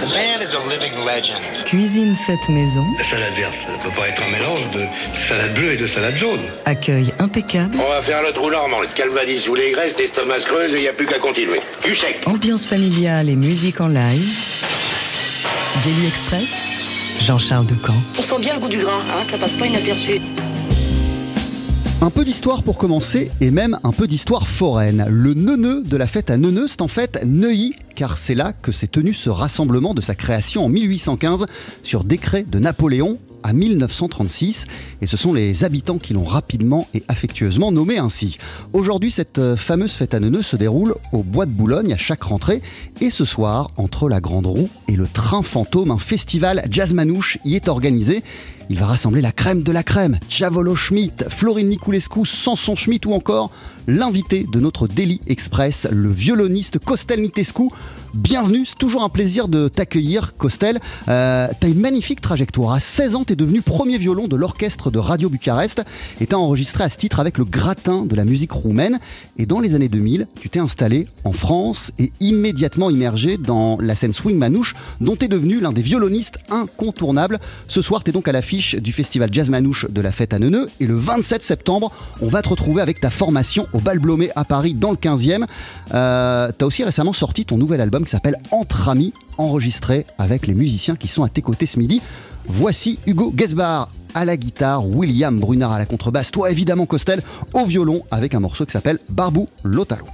The man is a living legend. Cuisine faite maison. La salade verte, ça peut pas être un mélange de salade bleue et de salade jaune. Accueil impeccable. On va faire le trou normand, le calvadis ou les graisses, l'estomac creuse et il n'y a plus qu'à continuer. Du sec. Ambiance familiale et musique en live. Daily Express. Jean-Charles Ducamp. On sent bien le goût du gras, hein, ça passe pas inaperçu. Un peu d'histoire pour commencer et même un peu d'histoire foraine. Le neuneu de la fête à Neuneu, c'est en fait Neuilly, car c'est là que s'est tenu ce rassemblement de sa création en 1815 sur décret de Napoléon à 1936 et ce sont les habitants qui l'ont rapidement et affectueusement nommé ainsi. Aujourd'hui, cette euh, fameuse fête à Neuneu se déroule au Bois de Boulogne à chaque rentrée et ce soir, entre la Grande Roue et le Train Fantôme, un festival jazz manouche y est organisé. Il va rassembler la crème de la crème, Chavolo Schmidt, Florine Niculescu, Samson Schmidt ou encore l'invité de notre Daily Express, le violoniste Costel Nitescu. Bienvenue, c'est toujours un plaisir de t'accueillir, Costel. Euh, t'as une magnifique trajectoire. À 16 ans, t'es devenu premier violon de l'orchestre de Radio Bucarest et t'as enregistré à ce titre avec le gratin de la musique roumaine. Et dans les années 2000, tu t'es installé en France et immédiatement immergé dans la scène swing manouche, dont t'es devenu l'un des violonistes incontournables. Ce soir, t'es donc à l'affiche du festival Jazz Manouche de la fête à Neuneu et le 27 septembre, on va te retrouver avec ta formation au Bal Blomé à Paris dans le 15e. Euh, t'as aussi récemment sorti ton nouvel album qui s'appelle Entre Amis, enregistré avec les musiciens qui sont à tes côtés ce midi. Voici Hugo Gesbar à la guitare, William Brunard à la contrebasse, toi évidemment Costel au violon avec un morceau qui s'appelle Barbou Lotaro.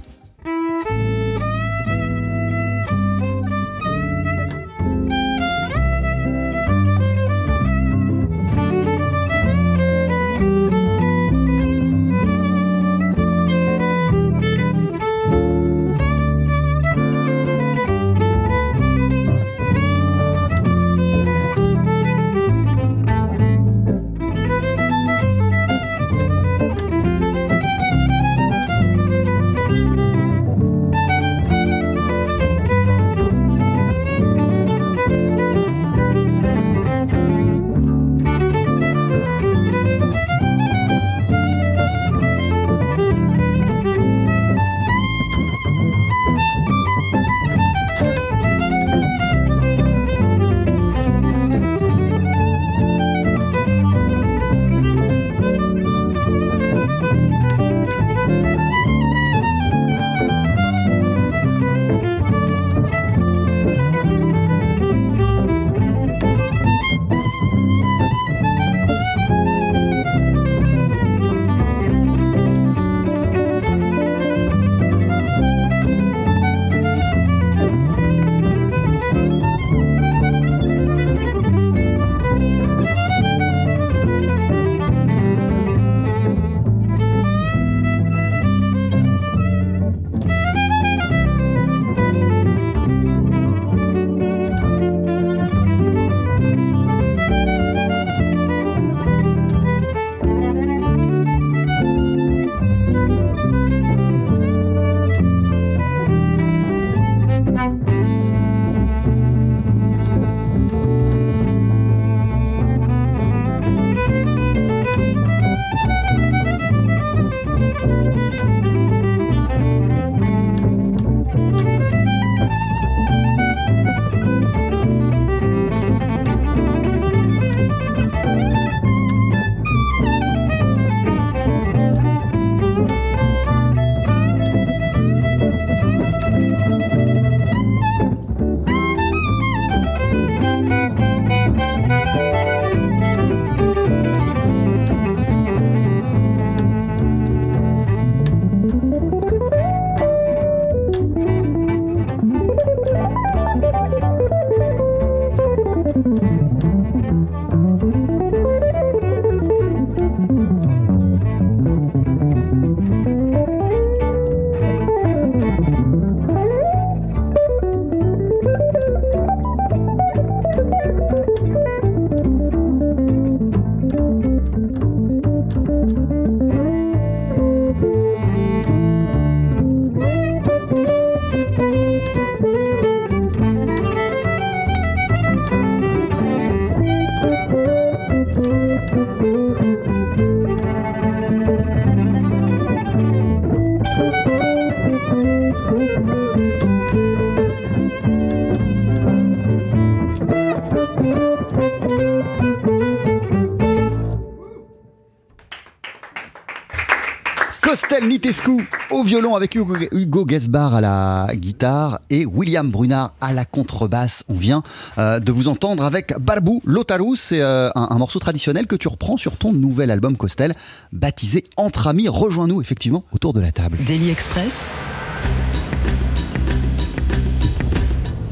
Costel Nitescu au violon avec Hugo, Gesbar à la guitare et William Brunard à la contrebasse. On vient euh, de vous entendre avec Barbu Lotaru. C'est euh, un, un morceau traditionnel que tu reprends sur ton nouvel album Costel, baptisé Entre Amis. Rejoins-nous effectivement autour de la table. Daily Express.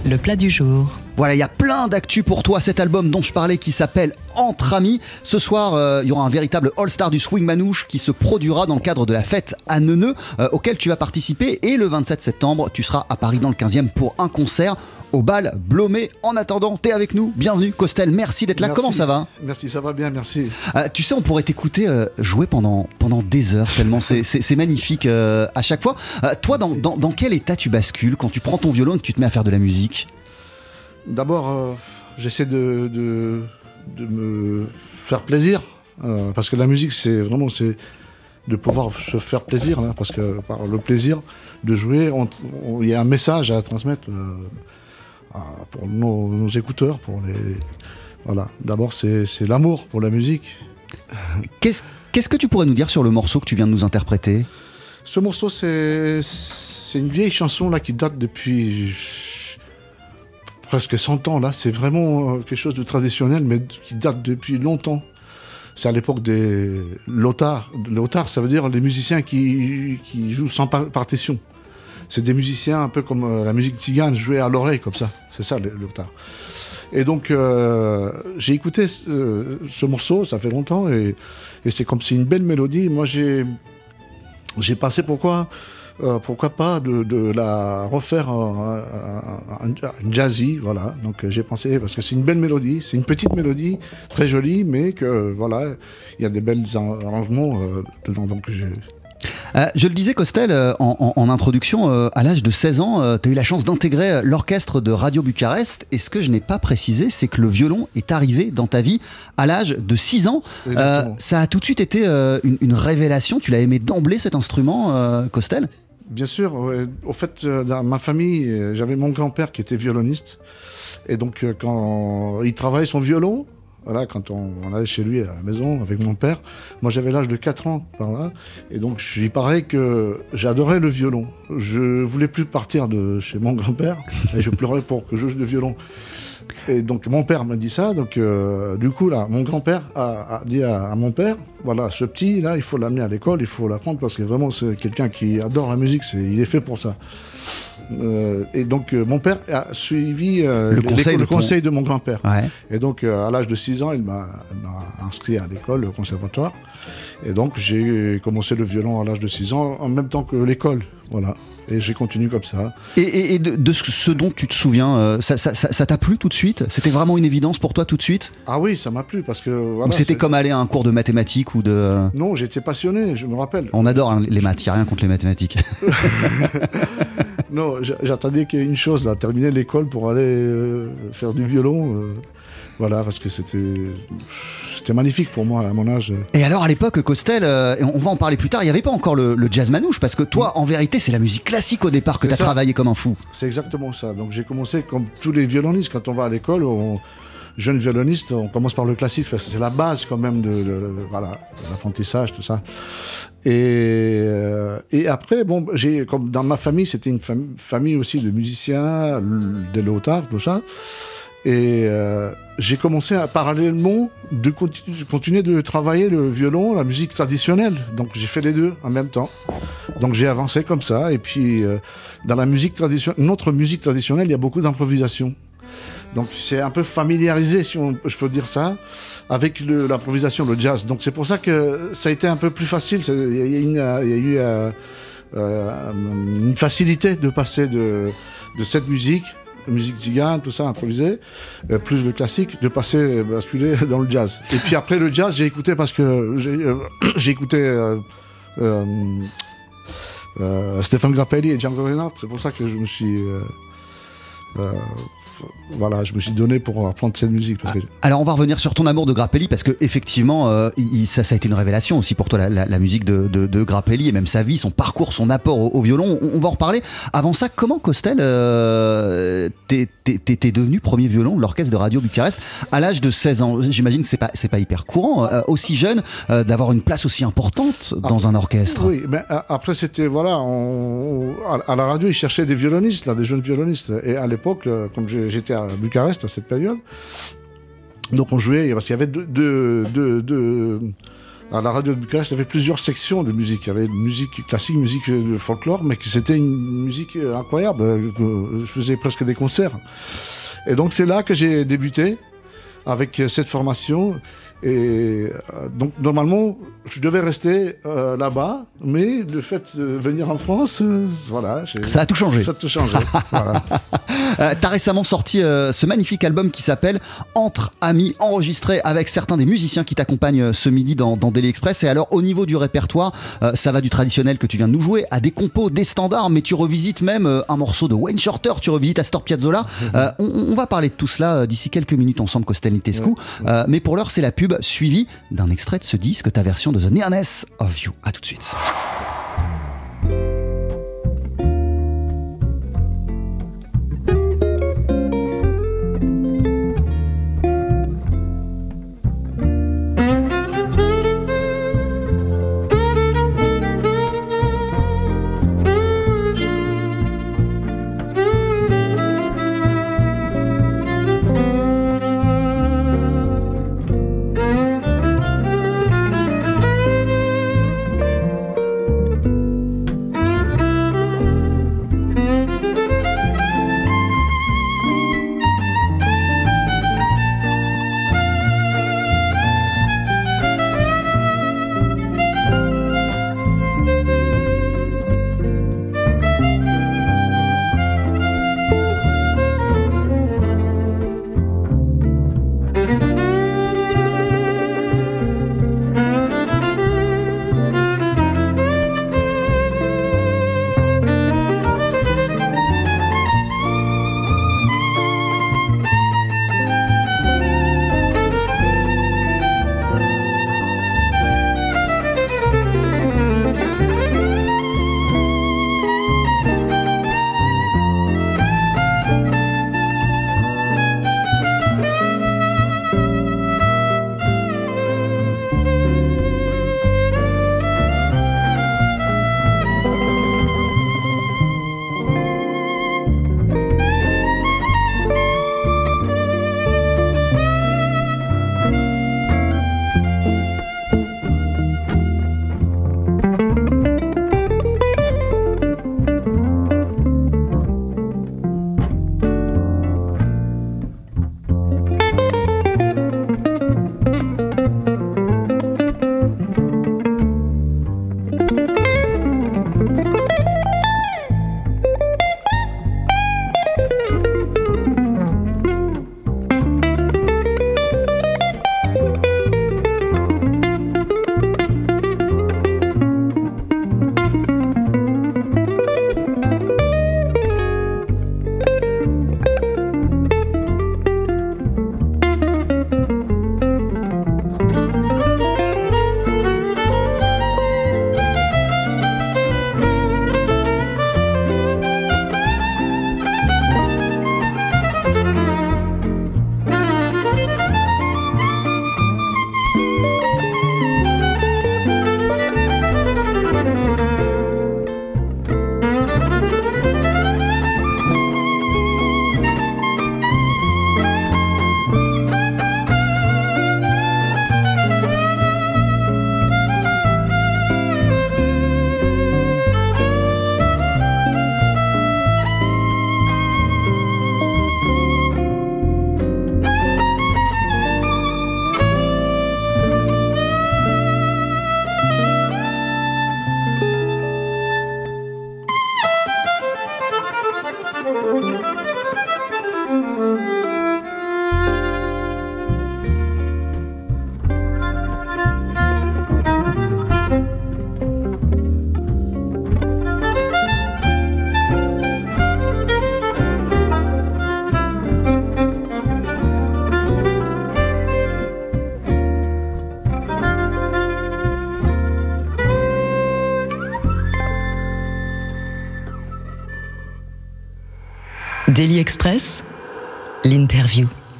Le plat du jour. Voilà, il y a plein d'actu pour toi, cet album dont je parlais qui s'appelle Entre Amis. Ce soir, euh, il y aura un véritable All-Star du Swing Manouche qui se produira dans le cadre de la fête à Neuneu, euh, auquel tu vas participer. Et le 27 septembre, tu seras à Paris dans le 15e pour un concert au bal Blomé. En attendant, t'es avec nous. Bienvenue, Costel. Merci d'être là. Merci. Comment ça va Merci, ça va bien, merci. Euh, Tu sais, on pourrait t'écouter euh, jouer pendant, pendant des heures, tellement c'est- magnifique euh, à chaque fois. Euh, toi, dans, dans- dans quel état tu bascules quand tu prends ton violon et que tu te mets à faire de la musique? D'abord, j'essaie de, de, de me faire plaisir, parce que la musique, c'est vraiment c'est de pouvoir se faire plaisir, là, parce que par le plaisir de jouer, il y a un message à transmettre euh, pour nos, nos écouteurs, pour les... Voilà, d'abord, c'est l'amour pour la musique. Qu'est-ce qu'est-ce que tu pourrais nous dire sur le morceau que tu viens de nous interpréter? Ce morceau, c'est une vieille chanson là qui date depuis presque 100 ans. Là, c'est vraiment euh, quelque chose de traditionnel, mais qui date depuis longtemps. C'est à l'époque des lotards. Lotards, ça veut dire les musiciens qui, qui jouent sans par- partition. C'est des musiciens un peu comme euh, la musique tzigane, jouée à l'oreille comme ça. C'est ça, les lotards. Et donc, euh, j'ai écouté ce, euh, ce morceau, ça fait longtemps, et, c'est comme c'est une belle mélodie. Moi, j'ai j'ai pensé pourquoi, pourquoi pas de, la refaire en, jazzy, voilà. Donc j'ai pensé parce que c'est une belle mélodie, c'est une petite mélodie très jolie, mais que voilà, il y a des belles arrangements dedans. Donc Euh, je le disais, Costel, euh, en, introduction, euh, à l'âge de 16 ans, tu as eu la chance d'intégrer l'orchestre de Radio Bucarest. Et ce que je n'ai pas précisé, c'est que le violon est arrivé dans ta vie à l'âge de 6 ans. Ça a tout de suite été une, une révélation. Tu l'as aimé d'emblée cet instrument, Costel? Bien sûr, au fait, dans ma famille, j'avais mon grand-père qui était violoniste. Et donc, quand il travaillait son violon, voilà, quand on, allait chez lui à la maison avec mon père, moi j'avais l'âge de 4 ans par là. Et donc, je lui que j'adorais le violon. Je voulais plus partir de chez mon grand-père et je pleurais pour que je joue le violon. Et donc, mon père m'a dit ça. Donc, euh, du coup, là, mon grand-père a, dit à, mon père voilà, ce petit, là, il faut l'amener à l'école, il faut l'apprendre parce que vraiment, c'est quelqu'un qui adore la musique, il est fait pour ça. Euh, et donc, euh, mon père a suivi euh, Le conseil de le ton- conseil de mon grand-père. Ouais. Et donc, euh, à l'âge de 6 ans, il m'a inscrit à l'école, au conservatoire. Et donc, j'ai commencé le violon à l'âge de 6 ans, en même temps que l'école. Voilà. Et j'ai continué comme ça. Et, et- et de, de ce, ce dont tu te souviens, ça t'a plu tout de suite? C'était vraiment une évidence pour toi tout de suite? Ah oui, ça m'a plu parce que. Voilà, c'était comme aller à un cours de mathématiques ou de... Non, j'étais passionné, je me rappelle. On adore hein, les maths, il n'y a rien contre les mathématiques. Non, j'attendais qu'une chose, là, terminer l'école pour aller euh, faire du violon. euh, voilà, parce que c'était c'était magnifique pour moi à mon âge. Et alors à l'époque, Costel, euh, on va en parler plus tard, il n'y avait pas encore le, le jazz manouche, parce que toi, en vérité, c'est la musique classique au départ que tu as ça. travaillé comme un fou. C'est exactement ça. Donc j'ai commencé comme tous les violonistes. Quand on va à l'école, on, jeune violoniste, on commence par le classique parce que c'est la base quand même de, voilà, l'apprentissage, tout ça. Et, euh, après, bon, comme dans ma famille, c'était une fam- famille aussi de musiciens, des lautards, tout ça. Et euh, j'ai commencé à parallèlement de continu- continuer de travailler le violon, la musique traditionnelle. Donc j'ai fait les deux en même temps. Donc j'ai avancé comme ça. Et puis euh, dans la musique traditionnelle, notre musique traditionnelle, il y a beaucoup d'improvisation. Donc c'est un peu familiarisé, si on- je peux dire ça, avec l'improvisation, le jazz. Donc c'est pour ça que ça a été un peu plus facile. Il y a, eu euh, euh, une facilité de passer de, cette musique, musique tzigane, tout ça improvisé, euh, plus le classique, de passer, basculer dans le jazz. Et puis après le jazz, j'ai écouté parce que j'ai écouté Stéphane Grappelli et Django Reinhardt. C'est pour ça que je me suis voilà, je me suis donné pour apprendre cette musique. Parce que Alors on va revenir sur ton amour de Grappelli parce que effectivement euh, il- ça, ça a été une révélation aussi pour toi la, la- la musique de, de- de Grappelli et même sa vie, son parcours, son apport au, au violon. On, on va en reparler. Avant ça, comment Costel euh, t'es devenu premier violon de l'orchestre de Radio Bucarest à l'âge de 16 ans? J'imagine que c'est pas c'est pas hyper courant euh, aussi jeune euh, d'avoir une place aussi importante dans un orchestre. Oui, mais après, c'était, voilà, on- à à la radio, ils cherchaient des violonistes, là, des jeunes violonistes. Et à l'époque, comme j'ai- j'étais à Bucarest à cette période, donc on jouait, parce qu'il y avait deux, deux- à la radio de Bucarest, il y avait plusieurs sections de musique. Il y avait musique classique, musique folklore, mais c'était une musique euh, incroyable. euh, Je faisais presque des concerts. Et donc c'est là que j'ai débuté avec euh, cette formation. Et euh, donc normalement, je devais rester euh, là-bas, mais le fait de venir en France, euh, voilà, Ça a tout changé. Ça a tout changé. voilà. Euh, T'as récemment sorti ce magnifique album qui s'appelle Entre Amis, enregistré avec certains des musiciens qui t'accompagnent ce midi dans, dans Daily Express. Et alors, au niveau du répertoire, ça va du traditionnel que tu viens de nous jouer à des compos, des standards, mais tu revisites même un morceau de Wayne Shorter, tu revisites Astor Piazzolla. On, on va parler de tout cela d'ici quelques minutes ensemble, Costel mais pour l'heure, c'est la pub suivie d'un extrait de ce disque, ta version de The Nearness of You. À tout de suite.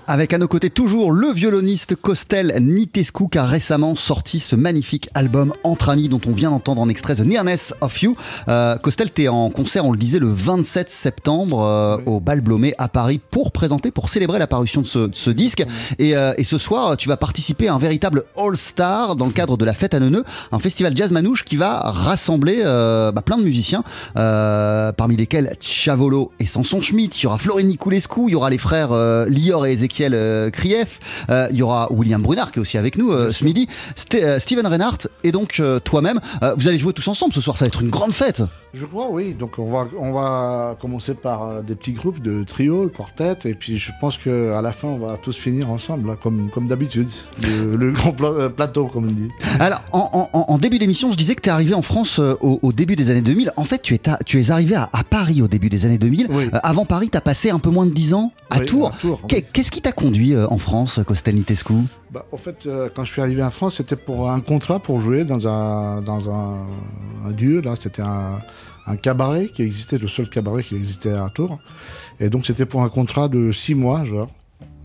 Avec à nos côtés toujours le violoniste Costel Nitescu qui a récemment sorti ce magnifique album Entre Amis dont on vient d'entendre en extrait The Nearness of You. Euh, Costel, tu es en concert, on le disait, le 27 septembre euh, au Bal Blomé à Paris pour présenter, pour célébrer la parution de ce, de ce disque. Et, euh, et, ce soir, tu vas participer à un véritable All-Star dans le cadre de la fête à Neuneu, un festival jazz manouche qui va rassembler bah, plein de musiciens, parmi lesquels Chavolo et Sanson Schmidt. Il y aura Florine Niculescu, il y aura les frères Lior et Ezekiel euh, Krief, euh, il y aura William Brunard qui est aussi avec nous euh, ce midi, St Steven Reinhardt et donc toi-même. vous allez jouer tous ensemble ce soir, ça va être une grande fête. Je crois, oui. Donc on va, on va commencer par des petits groupes de trio, quartet, et puis je pense qu'à la fin on va tous finir ensemble, là, comme, comme d'habitude. Le, le, grand pla plateau, comme on dit. Alors en, en, en début d'émission, je disais que tu es arrivé en France au, au, début des années 2000. En fait, tu es, à, tu es arrivé à, à, Paris au début des années 2000. Oui. avant Paris, tu as passé un peu moins de 10 ans à oui, Tours. à Tours, Qu'est-ce qui t'a conduit en France, Costel Nitescu bah, En fait, euh, quand je suis arrivé en France, c'était pour un contrat pour jouer dans un, dans un, lieu. Là, c'était un, un, cabaret qui existait, le seul cabaret qui existait à Tours. Et donc, c'était pour un contrat de six mois, genre.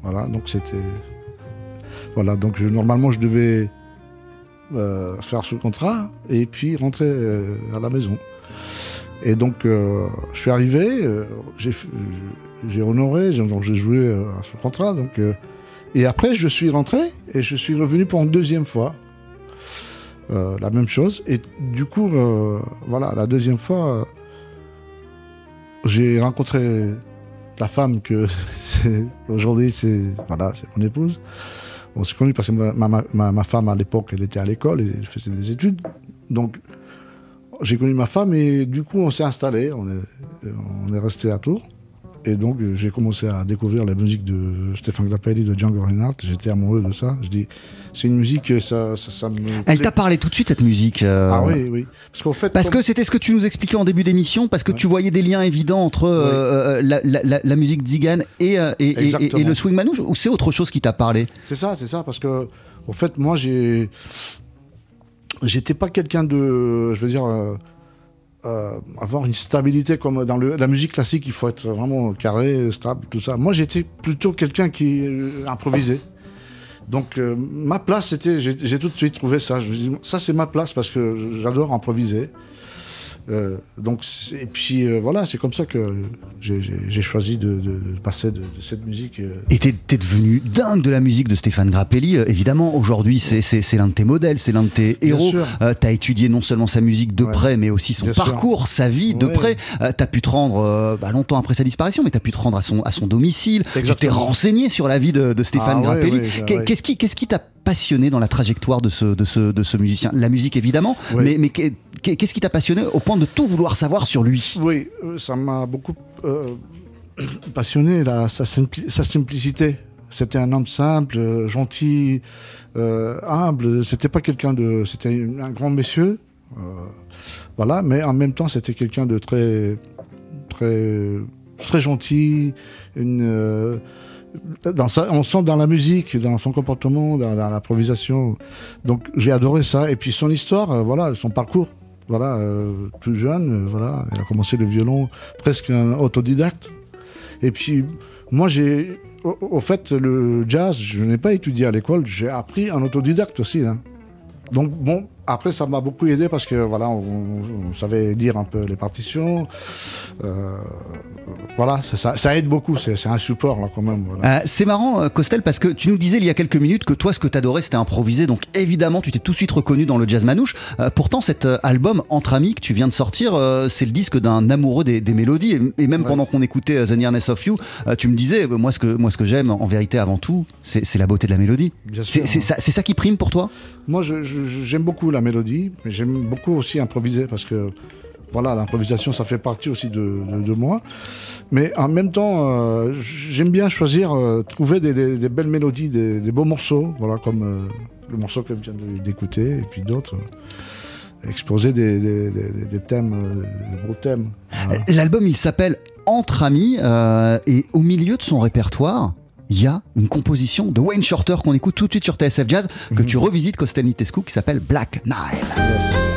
Voilà, donc c'était. Voilà, donc normalement, je devais euh, faire ce contrat et puis rentrer euh, à la maison. Et donc, euh, je suis arrivé, j'ai honoré, donc j'ai joué à ce contrat. Donc, et après, je suis rentré et je suis revenu pour une deuxième fois. Euh, la même chose. Et du coup, euh, voilà, la deuxième fois, euh, j'ai rencontré la femme que aujourd'hui, c'est voilà, mon épouse. On s'est connus parce que ma, ma, ma, ma femme, à l'époque, elle était à l'école et elle faisait des études. Donc, j'ai connu ma femme et du coup, on s'est installé. On est, on est resté à Tours. Et donc, j'ai commencé à découvrir la musique de Stéphane Grappelli, de Django Reinhardt. J'étais amoureux de ça. Je dis, c'est une musique, ça, ça, ça me. Elle t'a parlé tout de suite, cette musique euh... Ah oui, oui. Parce qu'en fait. Parce comme... que c'était ce que tu nous expliquais en début d'émission, parce que ouais. tu voyais des liens évidents entre euh, la, la, la, musique Zigan et, et, et, et, le swing manouche, ou c'est autre chose qui t'a parlé? C'est ça, c'est ça. Parce que, en fait, moi, j'ai. J'étais pas quelqu'un de. Je veux dire. Euh, avoir une stabilité comme dans le, la musique classique, il faut être vraiment carré, stable, tout ça. Moi, j'étais plutôt quelqu'un qui euh, improvisait. Donc, euh, ma place, c'était, j'ai tout de suite trouvé ça. Je ça, c'est ma place parce que j'adore improviser. Euh, donc, et puis euh, voilà, c'est comme ça que j'ai choisi de, de, de passer de, de, cette musique. Euh... Et t'es es devenu dingue de la musique de Stéphane Grappelli. Euh, évidemment, aujourd'hui, c'est l'un de tes modèles, c'est l'un de tes héros. T'as étudié non seulement sa musique de ouais. près, mais aussi son Bien parcours, sûr. sa vie de ouais. près. T'as pu te rendre, bah, longtemps après sa disparition, mais t'as pu te rendre à son, à son domicile. Tu t'es renseigné sur la vie de, Stéphane ah, Grappelli. Ouais, Qu'est-ce qui t'a passionné dans la trajectoire de ce, de ce, de ce musicien? La musique, évidemment, mais, mais qu'est-ce qui t'a passionné au point de tout vouloir savoir sur lui? Oui, ça m'a beaucoup euh, passionné, la, sa, simpli sa simplicité. C'était un homme simple, euh, gentil, euh, humble. C'était pas quelqu'un de. C'était un grand monsieur. euh, voilà, mais en même temps, c'était quelqu'un de très. très. très gentil. Une. euh, dans ça, on sent dans la musique, dans son comportement, dans, l'improvisation. Donc j'ai adoré ça. Et puis son histoire, euh, voilà, son parcours. Voilà, euh, tout jeune, euh, voilà, il a commencé le violon presque un autodidacte. Et puis moi j'ai, au, au, fait, le jazz, je n'ai pas étudié à l'école, j'ai appris en autodidacte aussi. Hein. Donc bon, après ça m'a beaucoup aidé parce que voilà, on, on, savait lire un peu les partitions. Euh, voilà, ça, ça, ça, aide beaucoup, c'est un support là quand même. Voilà. Euh, c'est marrant, Costel, parce que tu nous disais il y a quelques minutes que toi, ce que t'adorais, c'était improviser. Donc évidemment, tu t'es tout de suite reconnu dans le jazz manouche. Euh, pourtant, cet album Entre amis que tu viens de sortir, euh, c'est le disque d'un amoureux des, des, mélodies. Et, et même ouais. pendant qu'on écoutait The Nearness of You, euh, tu me disais, moi, ce que moi, ce que j'aime en vérité avant tout, c'est la beauté de la mélodie. C'est hein. ça, ça, qui prime pour toi? Moi, j'aime beaucoup la mélodie, mais j'aime beaucoup aussi improviser parce que voilà, l'improvisation, ça fait partie aussi de, de, moi. Mais en même temps, euh, j'aime bien choisir, euh, trouver des, belles mélodies, des, beaux morceaux, voilà, comme euh, le morceau que je viens d'écouter, et puis d'autres. exposer des, thèmes, des beaux thèmes. L'album, il s'appelle Entre Amis, et au milieu de son répertoire, il y a une composition de Wayne Shorter qu'on écoute tout de suite sur TSF Jazz, que mm -hmm. tu revisites, Costel Nitescu, qui s'appelle Black Nile. Yes.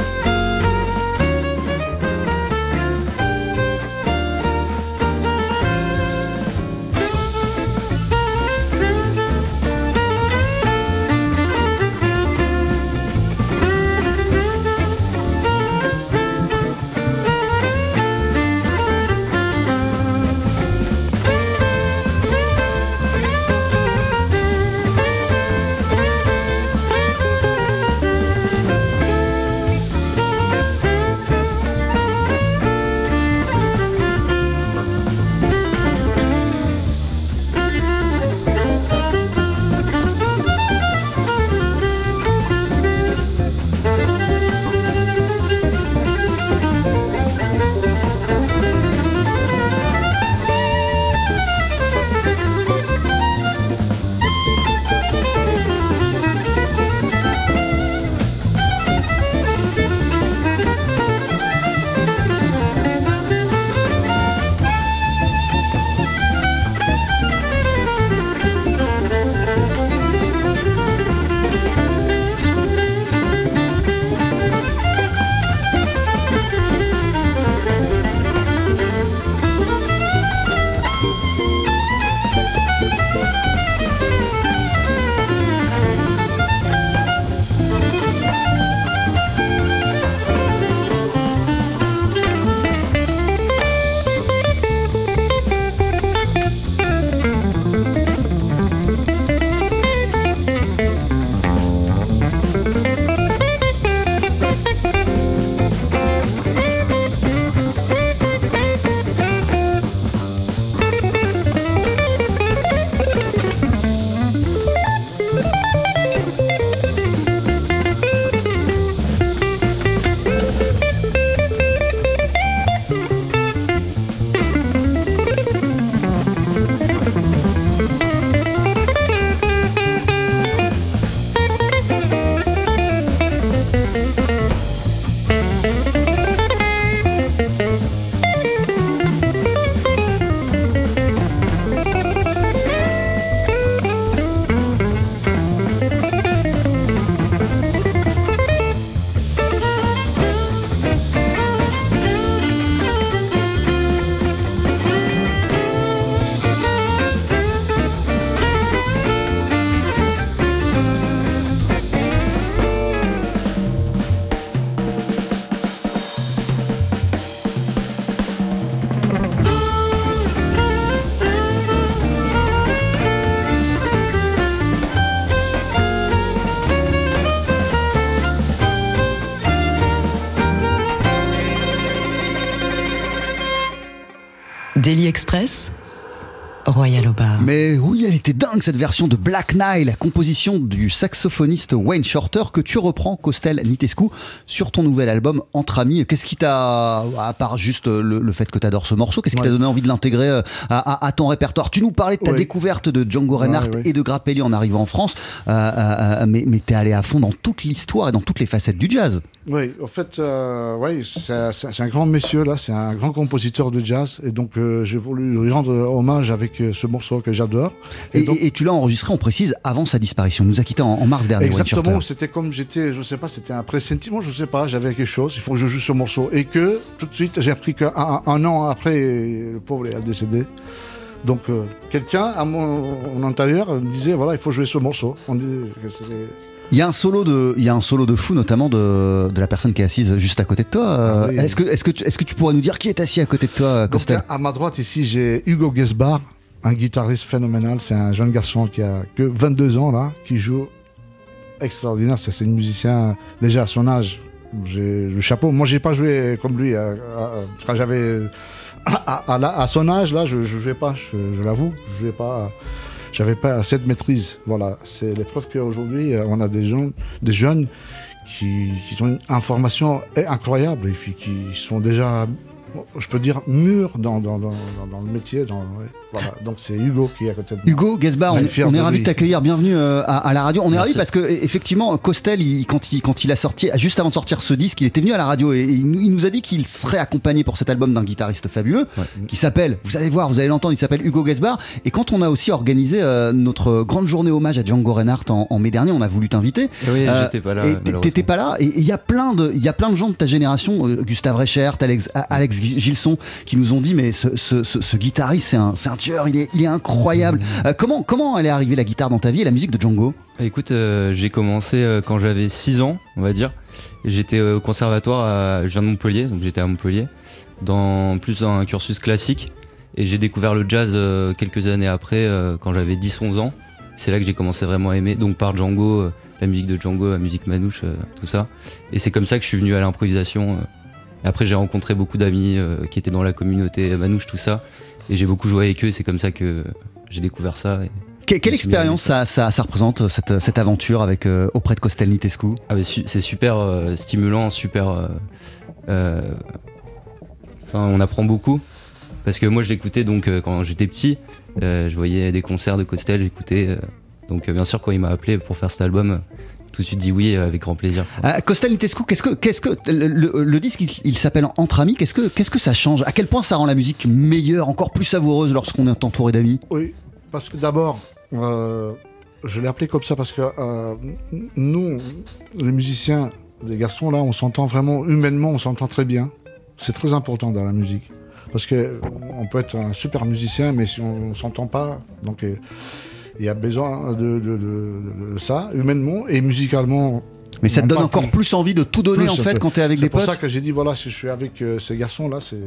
Était dingue cette version de Black Nile, composition du saxophoniste Wayne Shorter que tu reprends, Costel Nitescu, sur ton nouvel album Entre Amis. Qu'est-ce qui t'a, à part juste le, le fait que tu adores ce morceau, qu'est-ce qui t'a donné envie de l'intégrer euh, à, à- à ton répertoire? Tu nous parlais de ta Ouais. découverte de Django Reinhardt Ouais, et de Grappelli en arrivant en France, euh, euh, euh, mais, mais t'es allé à fond dans toute l'histoire et dans toutes les facettes du jazz. Oui, en fait, euh, ouais, c'est un- grand monsieur là, c'est un grand compositeur de jazz, et donc euh, j'ai voulu lui rendre hommage avec euh, ce morceau que j'adore. Et, donc- et- et tu l'as enregistré, on précise, avant sa disparition. Il nous a quittés en, en mars dernier. Exactement, c'était comme j'étais, je sais pas, c'était un pressentiment, je sais pas, j'avais quelque chose, il faut que je joue ce morceau. Et que tout de suite, j'ai appris qu'un un, un an après, le pauvre est décédé. Donc quelqu'un à mon, mon intérieur me disait, voilà, il faut jouer ce morceau. On dit que c'était- Il y a un solo de, il y a un solo de fou, notamment de, de la personne qui est assise juste à côté de toi. Euh, Ah oui. Est-ce que, est-ce que, tu- est-ce que tu pourrais nous dire qui est assis à côté de toi, Donc, Costel à ma droite ici, j'ai Hugo Gesbar, un guitariste phénoménal. C'est un jeune garçon qui a que 22 ans là, qui joue extraordinaire. C'est c'est un musicien déjà à son âge. J'ai le chapeau. Moi, j'ai pas joué comme lui. euh, euh, quand j'avais à, à la- à son âge là, je, je jouais pas. Je, je l'avoue, je jouais pas. J'avais pas cette maîtrise. Voilà, c'est les preuves qu'aujourd'hui, euh, on a des gens, des jeunes qui, qui ont une information incroyable et puis qui sont déjà, je peux dire, mûrs dans, dans, dans, le métier. Dans, ouais. voilà. Donc c'est Hugo qui est à côté de moi. Hugo Gesbar, on, est- on est de ravi de t'accueillir. Bienvenue euh, à, à la radio. On est ravi parce que e- effectivement, Costel, il- quand, il, quand il a sorti, juste avant de sortir ce disque, il était venu à la radio et, et il, nous- il nous a dit qu'il serait accompagné pour cet album d'un guitariste fabuleux Ouais. qui s'appelle, vous allez voir, vous allez l'entendre, il s'appelle Hugo Gesbar. Et quand on a aussi organisé euh, notre grande journée hommage à Django Reinhardt en, en mai dernier, on a voulu t'inviter. Oui, Euh, j'étais pas là. t'étais pas là. Et il y a plein de, il y a plein de gens de ta génération, euh, Gustave Reichert, Alex, Alex Gilson, qui nous ont dit mais ce, ce- ce- ce guitariste c'est un, c'est un tueur, il est, il est incroyable. Mmh. Euh, comment, comment elle est arrivée la guitare dans ta vie et la musique de Django? Écoute, euh, j'ai commencé euh, quand j'avais 6 ans, on va dire. J'étais au conservatoire, à, je viens de Montpellier, donc j'étais à Montpellier, dans plus un cursus classique. Et j'ai découvert le jazz quelques années après, quand j'avais 10-11 ans. C'est là que j'ai commencé vraiment à aimer, donc par Django, la musique de Django, la musique manouche, euh, tout ça. Et c'est comme ça que je suis venu à l'improvisation. euh. Après, j'ai rencontré beaucoup d'amis euh, qui étaient dans la communauté manouche, tout ça. Et j'ai beaucoup joué avec eux, c'est comme ça que j'ai découvert ça. et- Que- quelle expérience ça, ça, ça représente cette, cette aventure avec euh, auprès de Costel Nitescu? Ah c'est super euh, stimulant, super. euh, euh, Enfin, on apprend beaucoup parce que moi je l'écoutais donc euh, quand j'étais petit, euh, je voyais des concerts de Costel, j'écoutais. euh, donc euh, bien sûr quand il m'a appelé pour faire cet album, euh, tout de suite dit oui euh, avec grand plaisir. Euh, Costel Nitescu, qu'est-ce que, qu'est-ce que le, le- le disque il, il s'appelle Entre amis. Qu'est-ce que, qu'est-ce que ça change? À quel point ça rend la musique meilleure, encore plus savoureuse lorsqu'on est entouré d'amis? Oui, parce que d'abord, euh, je l'ai appelé comme ça parce que euh, nous, les musiciens, les garçons là, on s'entend vraiment humainement, on s'entend très bien. C'est très important dans la musique. Parce que on peut être un super musicien, mais si on ne s'entend pas, donc euh, il y a besoin de, de- de- de- de ça, humainement et musicalement. Mais ça te donne encore plus. envie de tout donner en fait quand t'es avec C'est des pour potes. ça que j'ai dit voilà, si je suis avec euh, ces garçons-là, ces,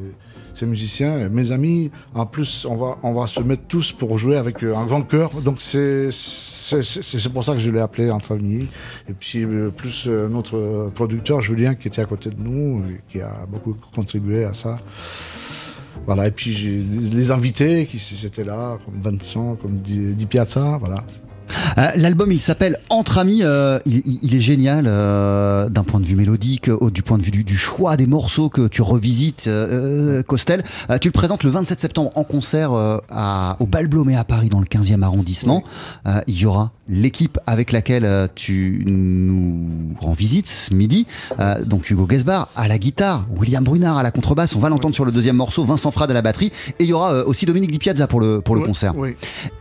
ces musiciens, euh, mes amis, en plus, on va, on va se mettre tous pour jouer avec euh, un grand cœur. Donc c'est c'est c'est- c'est pour ça que je l'ai appelé entre amis. Et puis euh, plus notre producteur Julien qui était à côté de nous, qui a beaucoup contribué à ça. Voilà, et puis les invités qui étaient là, comme Vincent, comme Di, Di voilà. Euh, L'album, il s'appelle Entre amis. euh, il, est génial euh, d'un point de vue mélodique, du point de vue du, du choix des morceaux que tu revisites, Costel. Tu le présentes le 27 septembre en concert à, au Bal Blomet à Paris, dans le 15e arrondissement. Il y aura l'équipe avec laquelle tu nous rends visite ce midi. Donc Hugo Gesbar à la guitare, William Brunard à la contrebasse. On va l'entendre sur le deuxième morceau, Vincent Frade à la batterie. Et il y aura aussi Dominique Di Piazza pour le, pour le Oui, concert.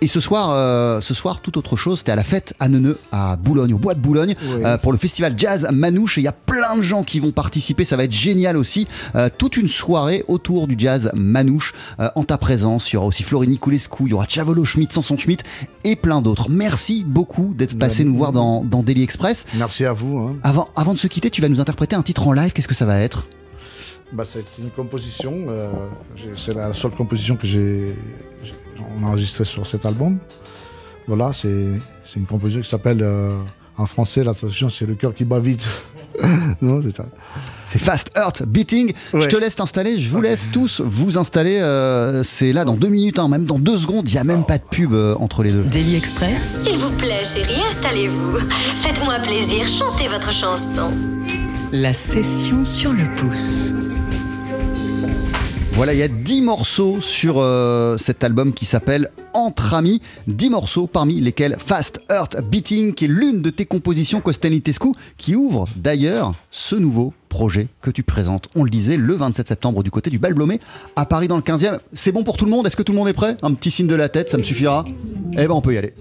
Et ce soir, ce soir, tout autre chose, c'était à la fête à Neuneu, à Boulogne, au bois de Boulogne, Oui. euh, pour le festival Jazz Manouche. Et il y a plein de gens qui vont participer, ça va être génial aussi. Euh, toute une soirée autour du jazz Manouche, euh, en ta présence. Il y aura aussi Florini Coulescu, il y aura Chavolo Schmidt, Sanson Schmidt et plein d'autres. Merci beaucoup d'être passé Bah, nous voir dans, dans Daily Express. Merci à vous. hein. Avant, avant de se quitter, tu vas nous interpréter un titre en live. Qu'est-ce que ça va être? Bah, c'est une composition. euh, c'est la seule composition que j'ai enregistrée sur cet album. Voilà, c'est c'est une composition qui s'appelle euh, en français, la traduction c'est Le cœur qui bat vite. non, c'est ça. C'est Fast Earth Beating. Je te laisse t'installer, je vous laisse tous vous installer. euh, c'est là dans deux minutes, hein, même dans deux secondes, il n'y a même pas de pub euh, entre les deux. Daily Express, S'il vous plaît, chérie, installez-vous. Faites-moi plaisir, chantez votre chanson. la session sur le pouce. Voilà, il y a 10 morceaux sur euh, cet album qui s'appelle Entre Amis. 10 morceaux parmi lesquels Fast Earth Beating, qui est l'une de tes compositions, Costel Nitescu, qui ouvre d'ailleurs ce nouveau projet que tu présentes. On le disait le 27 septembre du côté du Bal Blomé à Paris dans le 15e. C'est bon pour tout le monde? Est-ce que tout le monde est prêt? Un petit signe de la tête, ça me suffira Eh ben on peut y aller.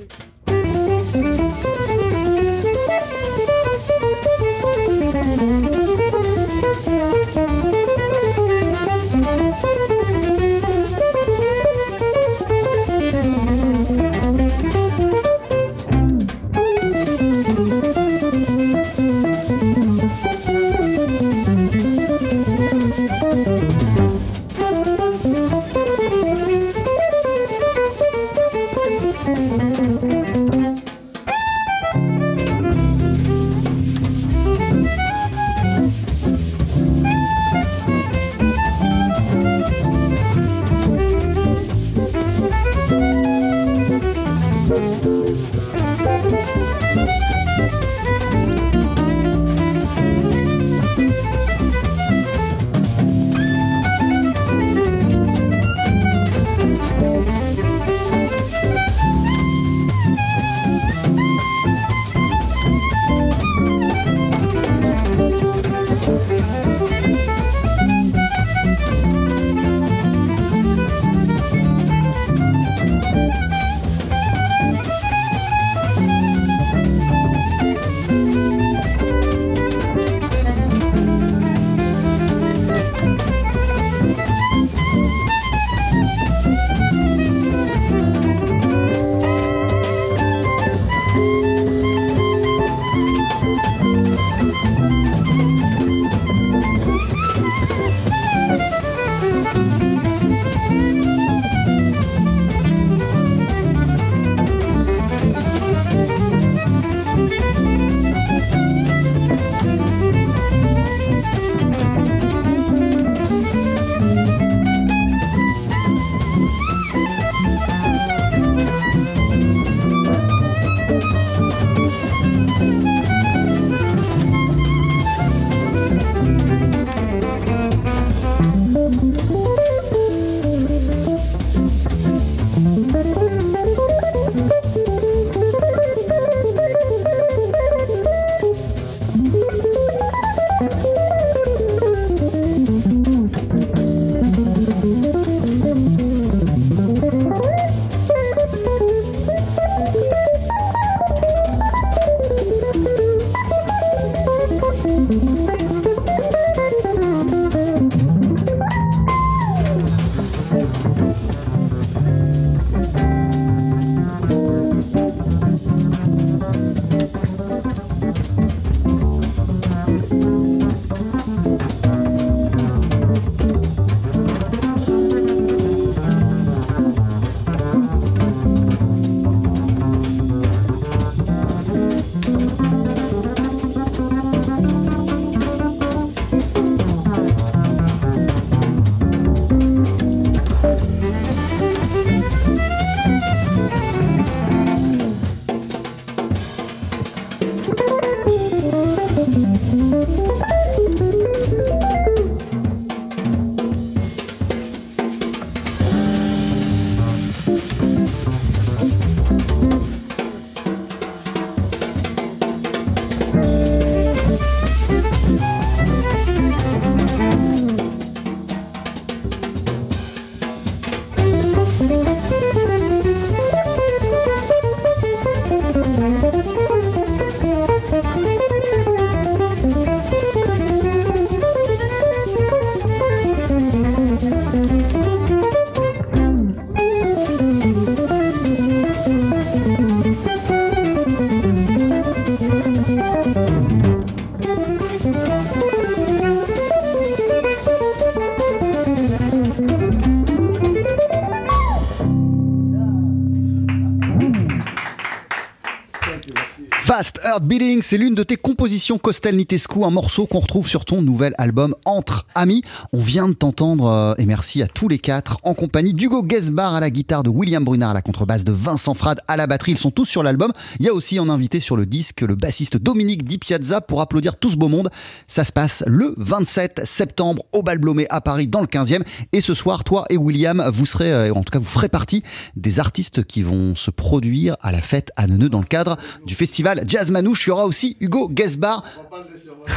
Beating, c'est l'une de tes compositions Costel Nitescu, un morceau qu'on retrouve sur ton nouvel album Entre Amis. On vient de t'entendre, euh, et merci à tous les quatre, en compagnie d'Hugo Gesbar à la guitare, de William Brunard à la contrebasse, de Vincent Frad à la batterie. Ils sont tous sur l'album. Il y a aussi en invité sur le disque le bassiste Dominique Di Piazza pour applaudir tout ce beau monde. Ça se passe le 27 septembre au Bal Blomé à Paris dans le 15e. Et ce soir, toi et William, vous serez, euh, en tout cas, vous ferez partie des artistes qui vont se produire à la fête à Neuneu dans le cadre du festival Jazz Manouche. Il y aura aussi Hugo Gesbar.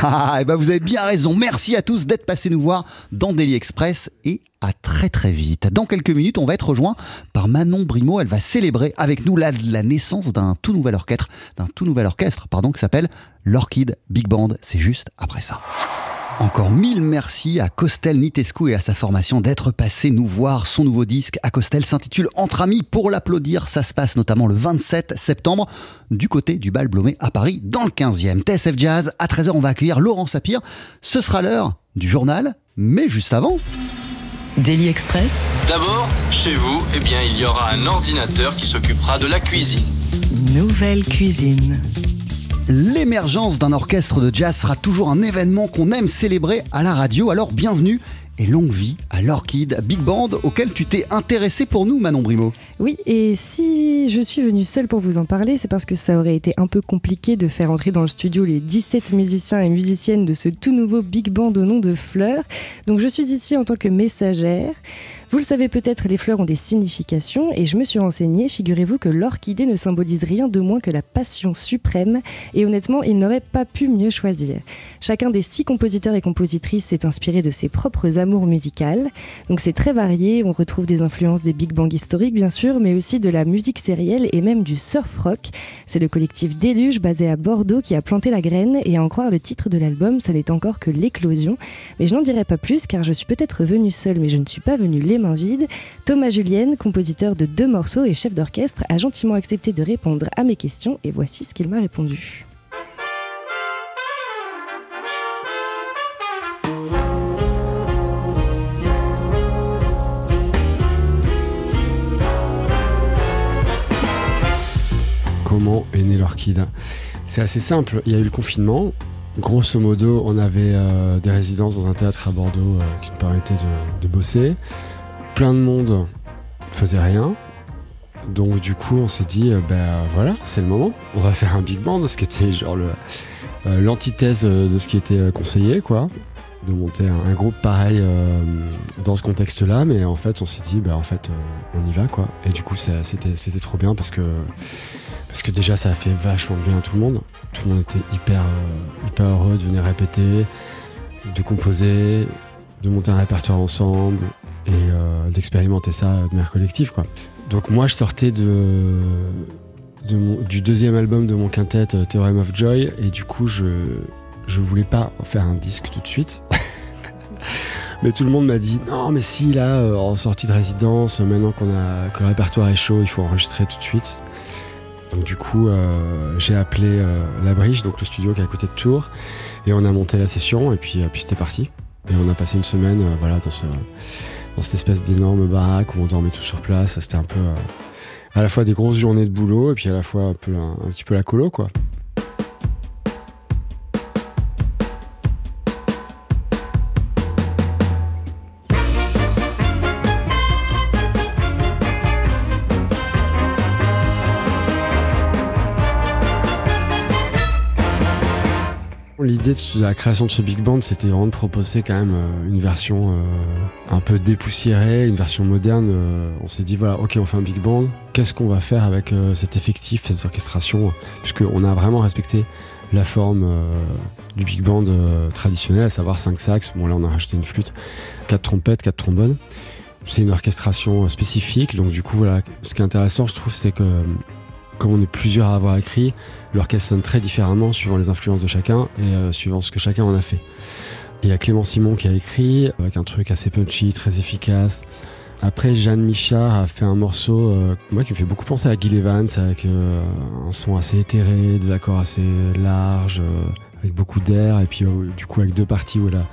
Ah, et ben vous avez bien raison. Merci à tous d'être passés nous voir dans Daily Express et à très très vite. Dans quelques minutes, on va être rejoint par Manon Brimo. Elle va célébrer avec nous la, la naissance d'un tout nouvel orchestre, d'un tout nouvel orchestre, pardon, qui s'appelle l'Orchid Big Band. C'est juste après ça. Encore mille merci à Costel Nitescu et à sa formation d'être passé nous voir. Son nouveau disque à Costel s'intitule Entre amis. Pour l'applaudir, ça se passe notamment le 27 septembre du côté du bal Blomé à Paris dans le 15e. TSF Jazz, à 13h, on va accueillir Laurent Sapir. Ce sera l'heure du journal, mais juste avant. Daily Express. D'abord, chez vous, eh bien, il y aura un ordinateur qui s'occupera de la cuisine. Nouvelle cuisine. L'émergence d'un orchestre de jazz sera toujours un événement qu'on aime célébrer à la radio, alors bienvenue et longue vie à l'Orchid Big Band auquel tu t'es intéressé pour nous, Manon Brimo. Oui, et si je suis venue seule pour vous en parler, c'est parce que ça aurait été un peu compliqué de faire entrer dans le studio les 17 musiciens et musiciennes de ce tout nouveau Big Band au nom de Fleur. Donc je suis ici en tant que messagère. Vous le savez peut-être, les fleurs ont des significations et je me suis renseignée. Figurez-vous que l'orchidée ne symbolise rien de moins que la passion suprême et honnêtement, il n'aurait pas pu mieux choisir. Chacun des six compositeurs et compositrices s'est inspiré de ses propres amours musicales. Donc c'est très varié, on retrouve des influences des big bangs historiques bien sûr, mais aussi de la musique sérielle et même du surf rock. C'est le collectif Déluge basé à Bordeaux qui a planté la graine et à en croire le titre de l'album, ça n'est encore que l'éclosion. Mais je n'en dirai pas plus car je suis peut-être venue seule mais je ne suis pas venue Thomas Julienne, compositeur de deux morceaux et chef d'orchestre, a gentiment accepté de répondre à mes questions et voici ce qu'il m'a répondu. Comment est né l'orchide? C'est assez simple. Il y a eu le confinement. Grosso modo, on avait euh, des résidences dans un théâtre à Bordeaux euh, qui nous permettaient de bosser. Plein de monde faisait rien. Donc du coup, on s'est dit, euh, ben voilà, c'est le moment. On va faire un big band, ce qui était genre euh, l'antithèse euh, de ce qui était euh, conseillé, quoi. De monter un, groupe pareil dans ce contexte-là, mais en fait, on s'est dit, ben en fait, on y va, quoi. Et du coup, c'était trop bien parce que déjà, ça a fait vachement bien à tout le monde. Tout le monde était hyper hyper heureux de venir répéter, de composer, de monter un répertoire ensemble et euh, d'expérimenter ça de manière collective, quoi. Donc moi, je sortais de, de mon- du deuxième album de mon quintet, euh, Theorem of Joy, et du coup, je, je voulais pas faire un disque tout de suite. mais tout le monde m'a dit non, mais si, là, euh, en sortie de résidence, maintenant qu'on a, que le répertoire est chaud, il faut enregistrer tout de suite. Donc du coup, euh, j'ai appelé euh, La Briche, donc le studio qui est à côté de Tours, et on a monté la session, et puis, euh, puis c'était parti. Et on a passé une semaine voilà, dans, ce, dans cette espèce d'énorme baraque où on dormait tous sur place. C'était un peu euh, à la fois des grosses journées de boulot et puis à la fois un, un petit peu la colo, quoi. L'idée de la création de ce big band, c'était vraiment de proposer quand même euh, une version euh, un peu dépoussiérée, une version moderne. Euh, on s'est dit voilà, ok, on fait un big band. Qu'est-ce qu'on va faire avec cet effectif, cette orchestration Puisqu'on a vraiment respecté la forme du big band traditionnel, à savoir 5 sax. Bon, là, on a rajouté une flûte, 4 trompettes, 4 trombones. C'est une orchestration spécifique. Donc, du coup, voilà, ce qui est intéressant, je trouve, c'est que comme on est plusieurs à avoir écrit, l'orchestre sonne très différemment suivant les influences de chacun et euh, suivant ce que chacun en a fait. Il y a Clément Simon qui a écrit avec un truc assez punchy, très efficace. Après, Jeanne Michard a fait un morceau euh, moi, qui me fait beaucoup penser à Gil Evans, avec euh, un son assez éthéré, des accords assez larges, avec beaucoup d'air, et puis du coup avec deux parties où elle a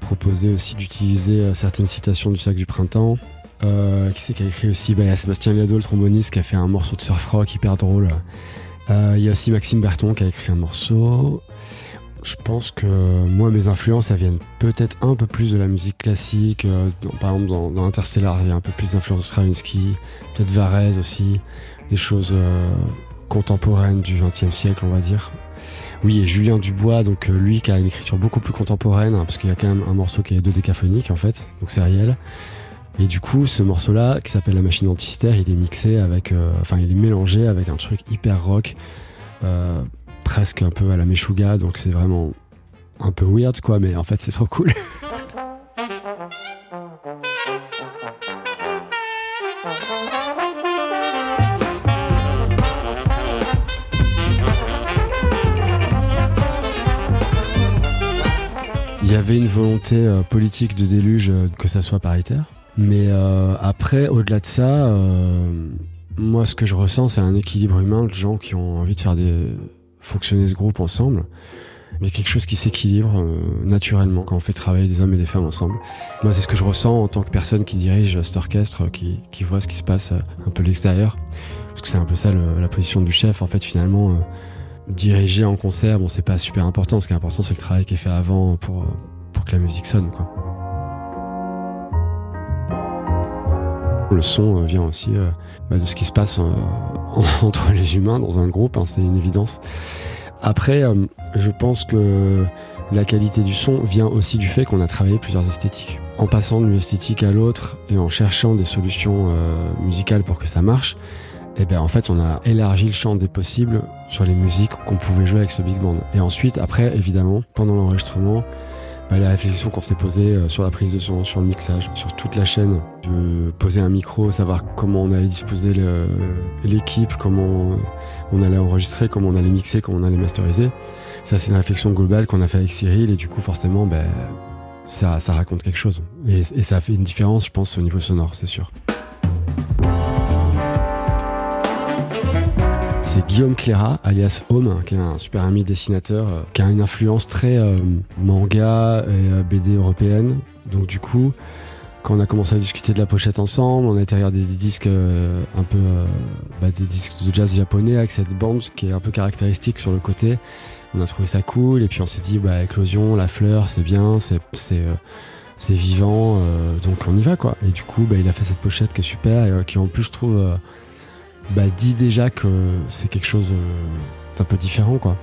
proposé aussi d'utiliser certaines citations du sac du printemps. Euh, qui c'est qui a écrit aussi bah, Il y a Sébastien Liado, le tromboniste, qui a fait un morceau de surf rock hyper drôle, euh, Il y a aussi Maxime Berton qui a écrit un morceau. Je pense que moi, mes influences, elles viennent peut-être un peu plus de la musique classique. Euh, par exemple, dans, Interstellar, il y a un peu plus d'influence de Stravinsky, peut-être Varese aussi, des choses contemporaines du XXe siècle, on va dire. Oui, et Julien Dubois, donc lui qui a une écriture beaucoup plus contemporaine, hein, parce qu'il y a quand même un morceau qui est dodécaphonique en fait, donc c'est réel. Et du coup, ce morceau-là, qui s'appelle La machine anticistère, il est mixé avec. euh, Enfin, il est mélangé avec un truc hyper rock, euh, presque un peu à la Meshuga, donc c'est vraiment un peu weird quoi, mais en fait, c'est trop cool. Il y avait une volonté euh, politique de déluge que ça soit paritaire. Mais euh, après, au-delà de ça, euh, moi, ce que je ressens, c'est un équilibre humain de gens qui ont envie de faire fonctionner ce groupe ensemble. A quelque chose qui s'équilibre euh, naturellement quand on fait travailler des hommes et des femmes ensemble. Moi, c'est ce que je ressens en tant que personne qui dirige cet orchestre, qui, voit ce qui se passe un peu de l'extérieur. Parce que c'est un peu ça la position du chef. En fait, finalement, diriger en concert, bon, c'est pas super important. Ce qui est important, c'est le travail qui est fait avant pour, pour que la musique sonne, quoi. Le son euh, vient aussi euh, bah, de ce qui se passe euh, en- entre les humains dans un groupe, hein, c'est une évidence. Après, je pense que la qualité du son vient aussi du fait qu'on a travaillé plusieurs esthétiques. En passant d'une esthétique à l'autre et en cherchant des solutions musicales pour que ça marche, et ben en fait on a élargi le champ des possibles sur les musiques qu'on pouvait jouer avec ce big band. Et ensuite, après, évidemment, pendant l'enregistrement, la réflexion qu'on s'est posée euh, sur la prise de son, sur le mixage, sur toute la chaîne, de poser un micro, savoir comment on allait disposer l'équipe, comment on allait enregistrer, comment on allait mixer, comment on allait masteriser. Ça, c'est une réflexion globale qu'on a fait avec Cyril et du coup, forcément, ben, ça, raconte quelque chose. Et ça fait une différence, je pense, au niveau sonore, c'est sûr. C'est Guillaume Cléra, alias Home, qui est un super ami dessinateur, euh, qui a une influence très euh, manga et euh, BD européenne. Donc du coup, quand on a commencé à discuter de la pochette ensemble, on a été regarder des disques un peu, bah, des disques de jazz japonais avec cette bande qui est un peu caractéristique sur le côté. On a trouvé ça cool et puis on s'est dit, bah, éclosion, la fleur, c'est bien, c'est vivant, donc on y va quoi. Et du coup, bah, il a fait cette pochette qui est super et qui en plus je trouve bah, dit déjà que c'est quelque chose euh, d'un peu différent quoi.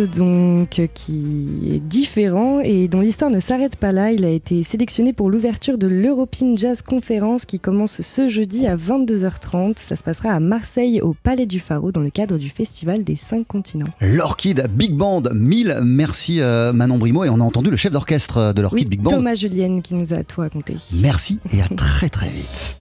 Donc qui est différent et dont l'histoire ne s'arrête pas là. Il a été sélectionné pour l'ouverture de l'European Jazz Conference qui commence ce jeudi à 22h30. Ça se passera à Marseille au Palais du Pharaon dans le cadre du Festival des cinq continents. L'Orchid Big Band, mille merci euh, Manon Brimo et on a entendu le chef d'orchestre de l'Orchid Oui, Big Band. Thomas Julienne qui nous a tout raconté. Merci et à très très vite.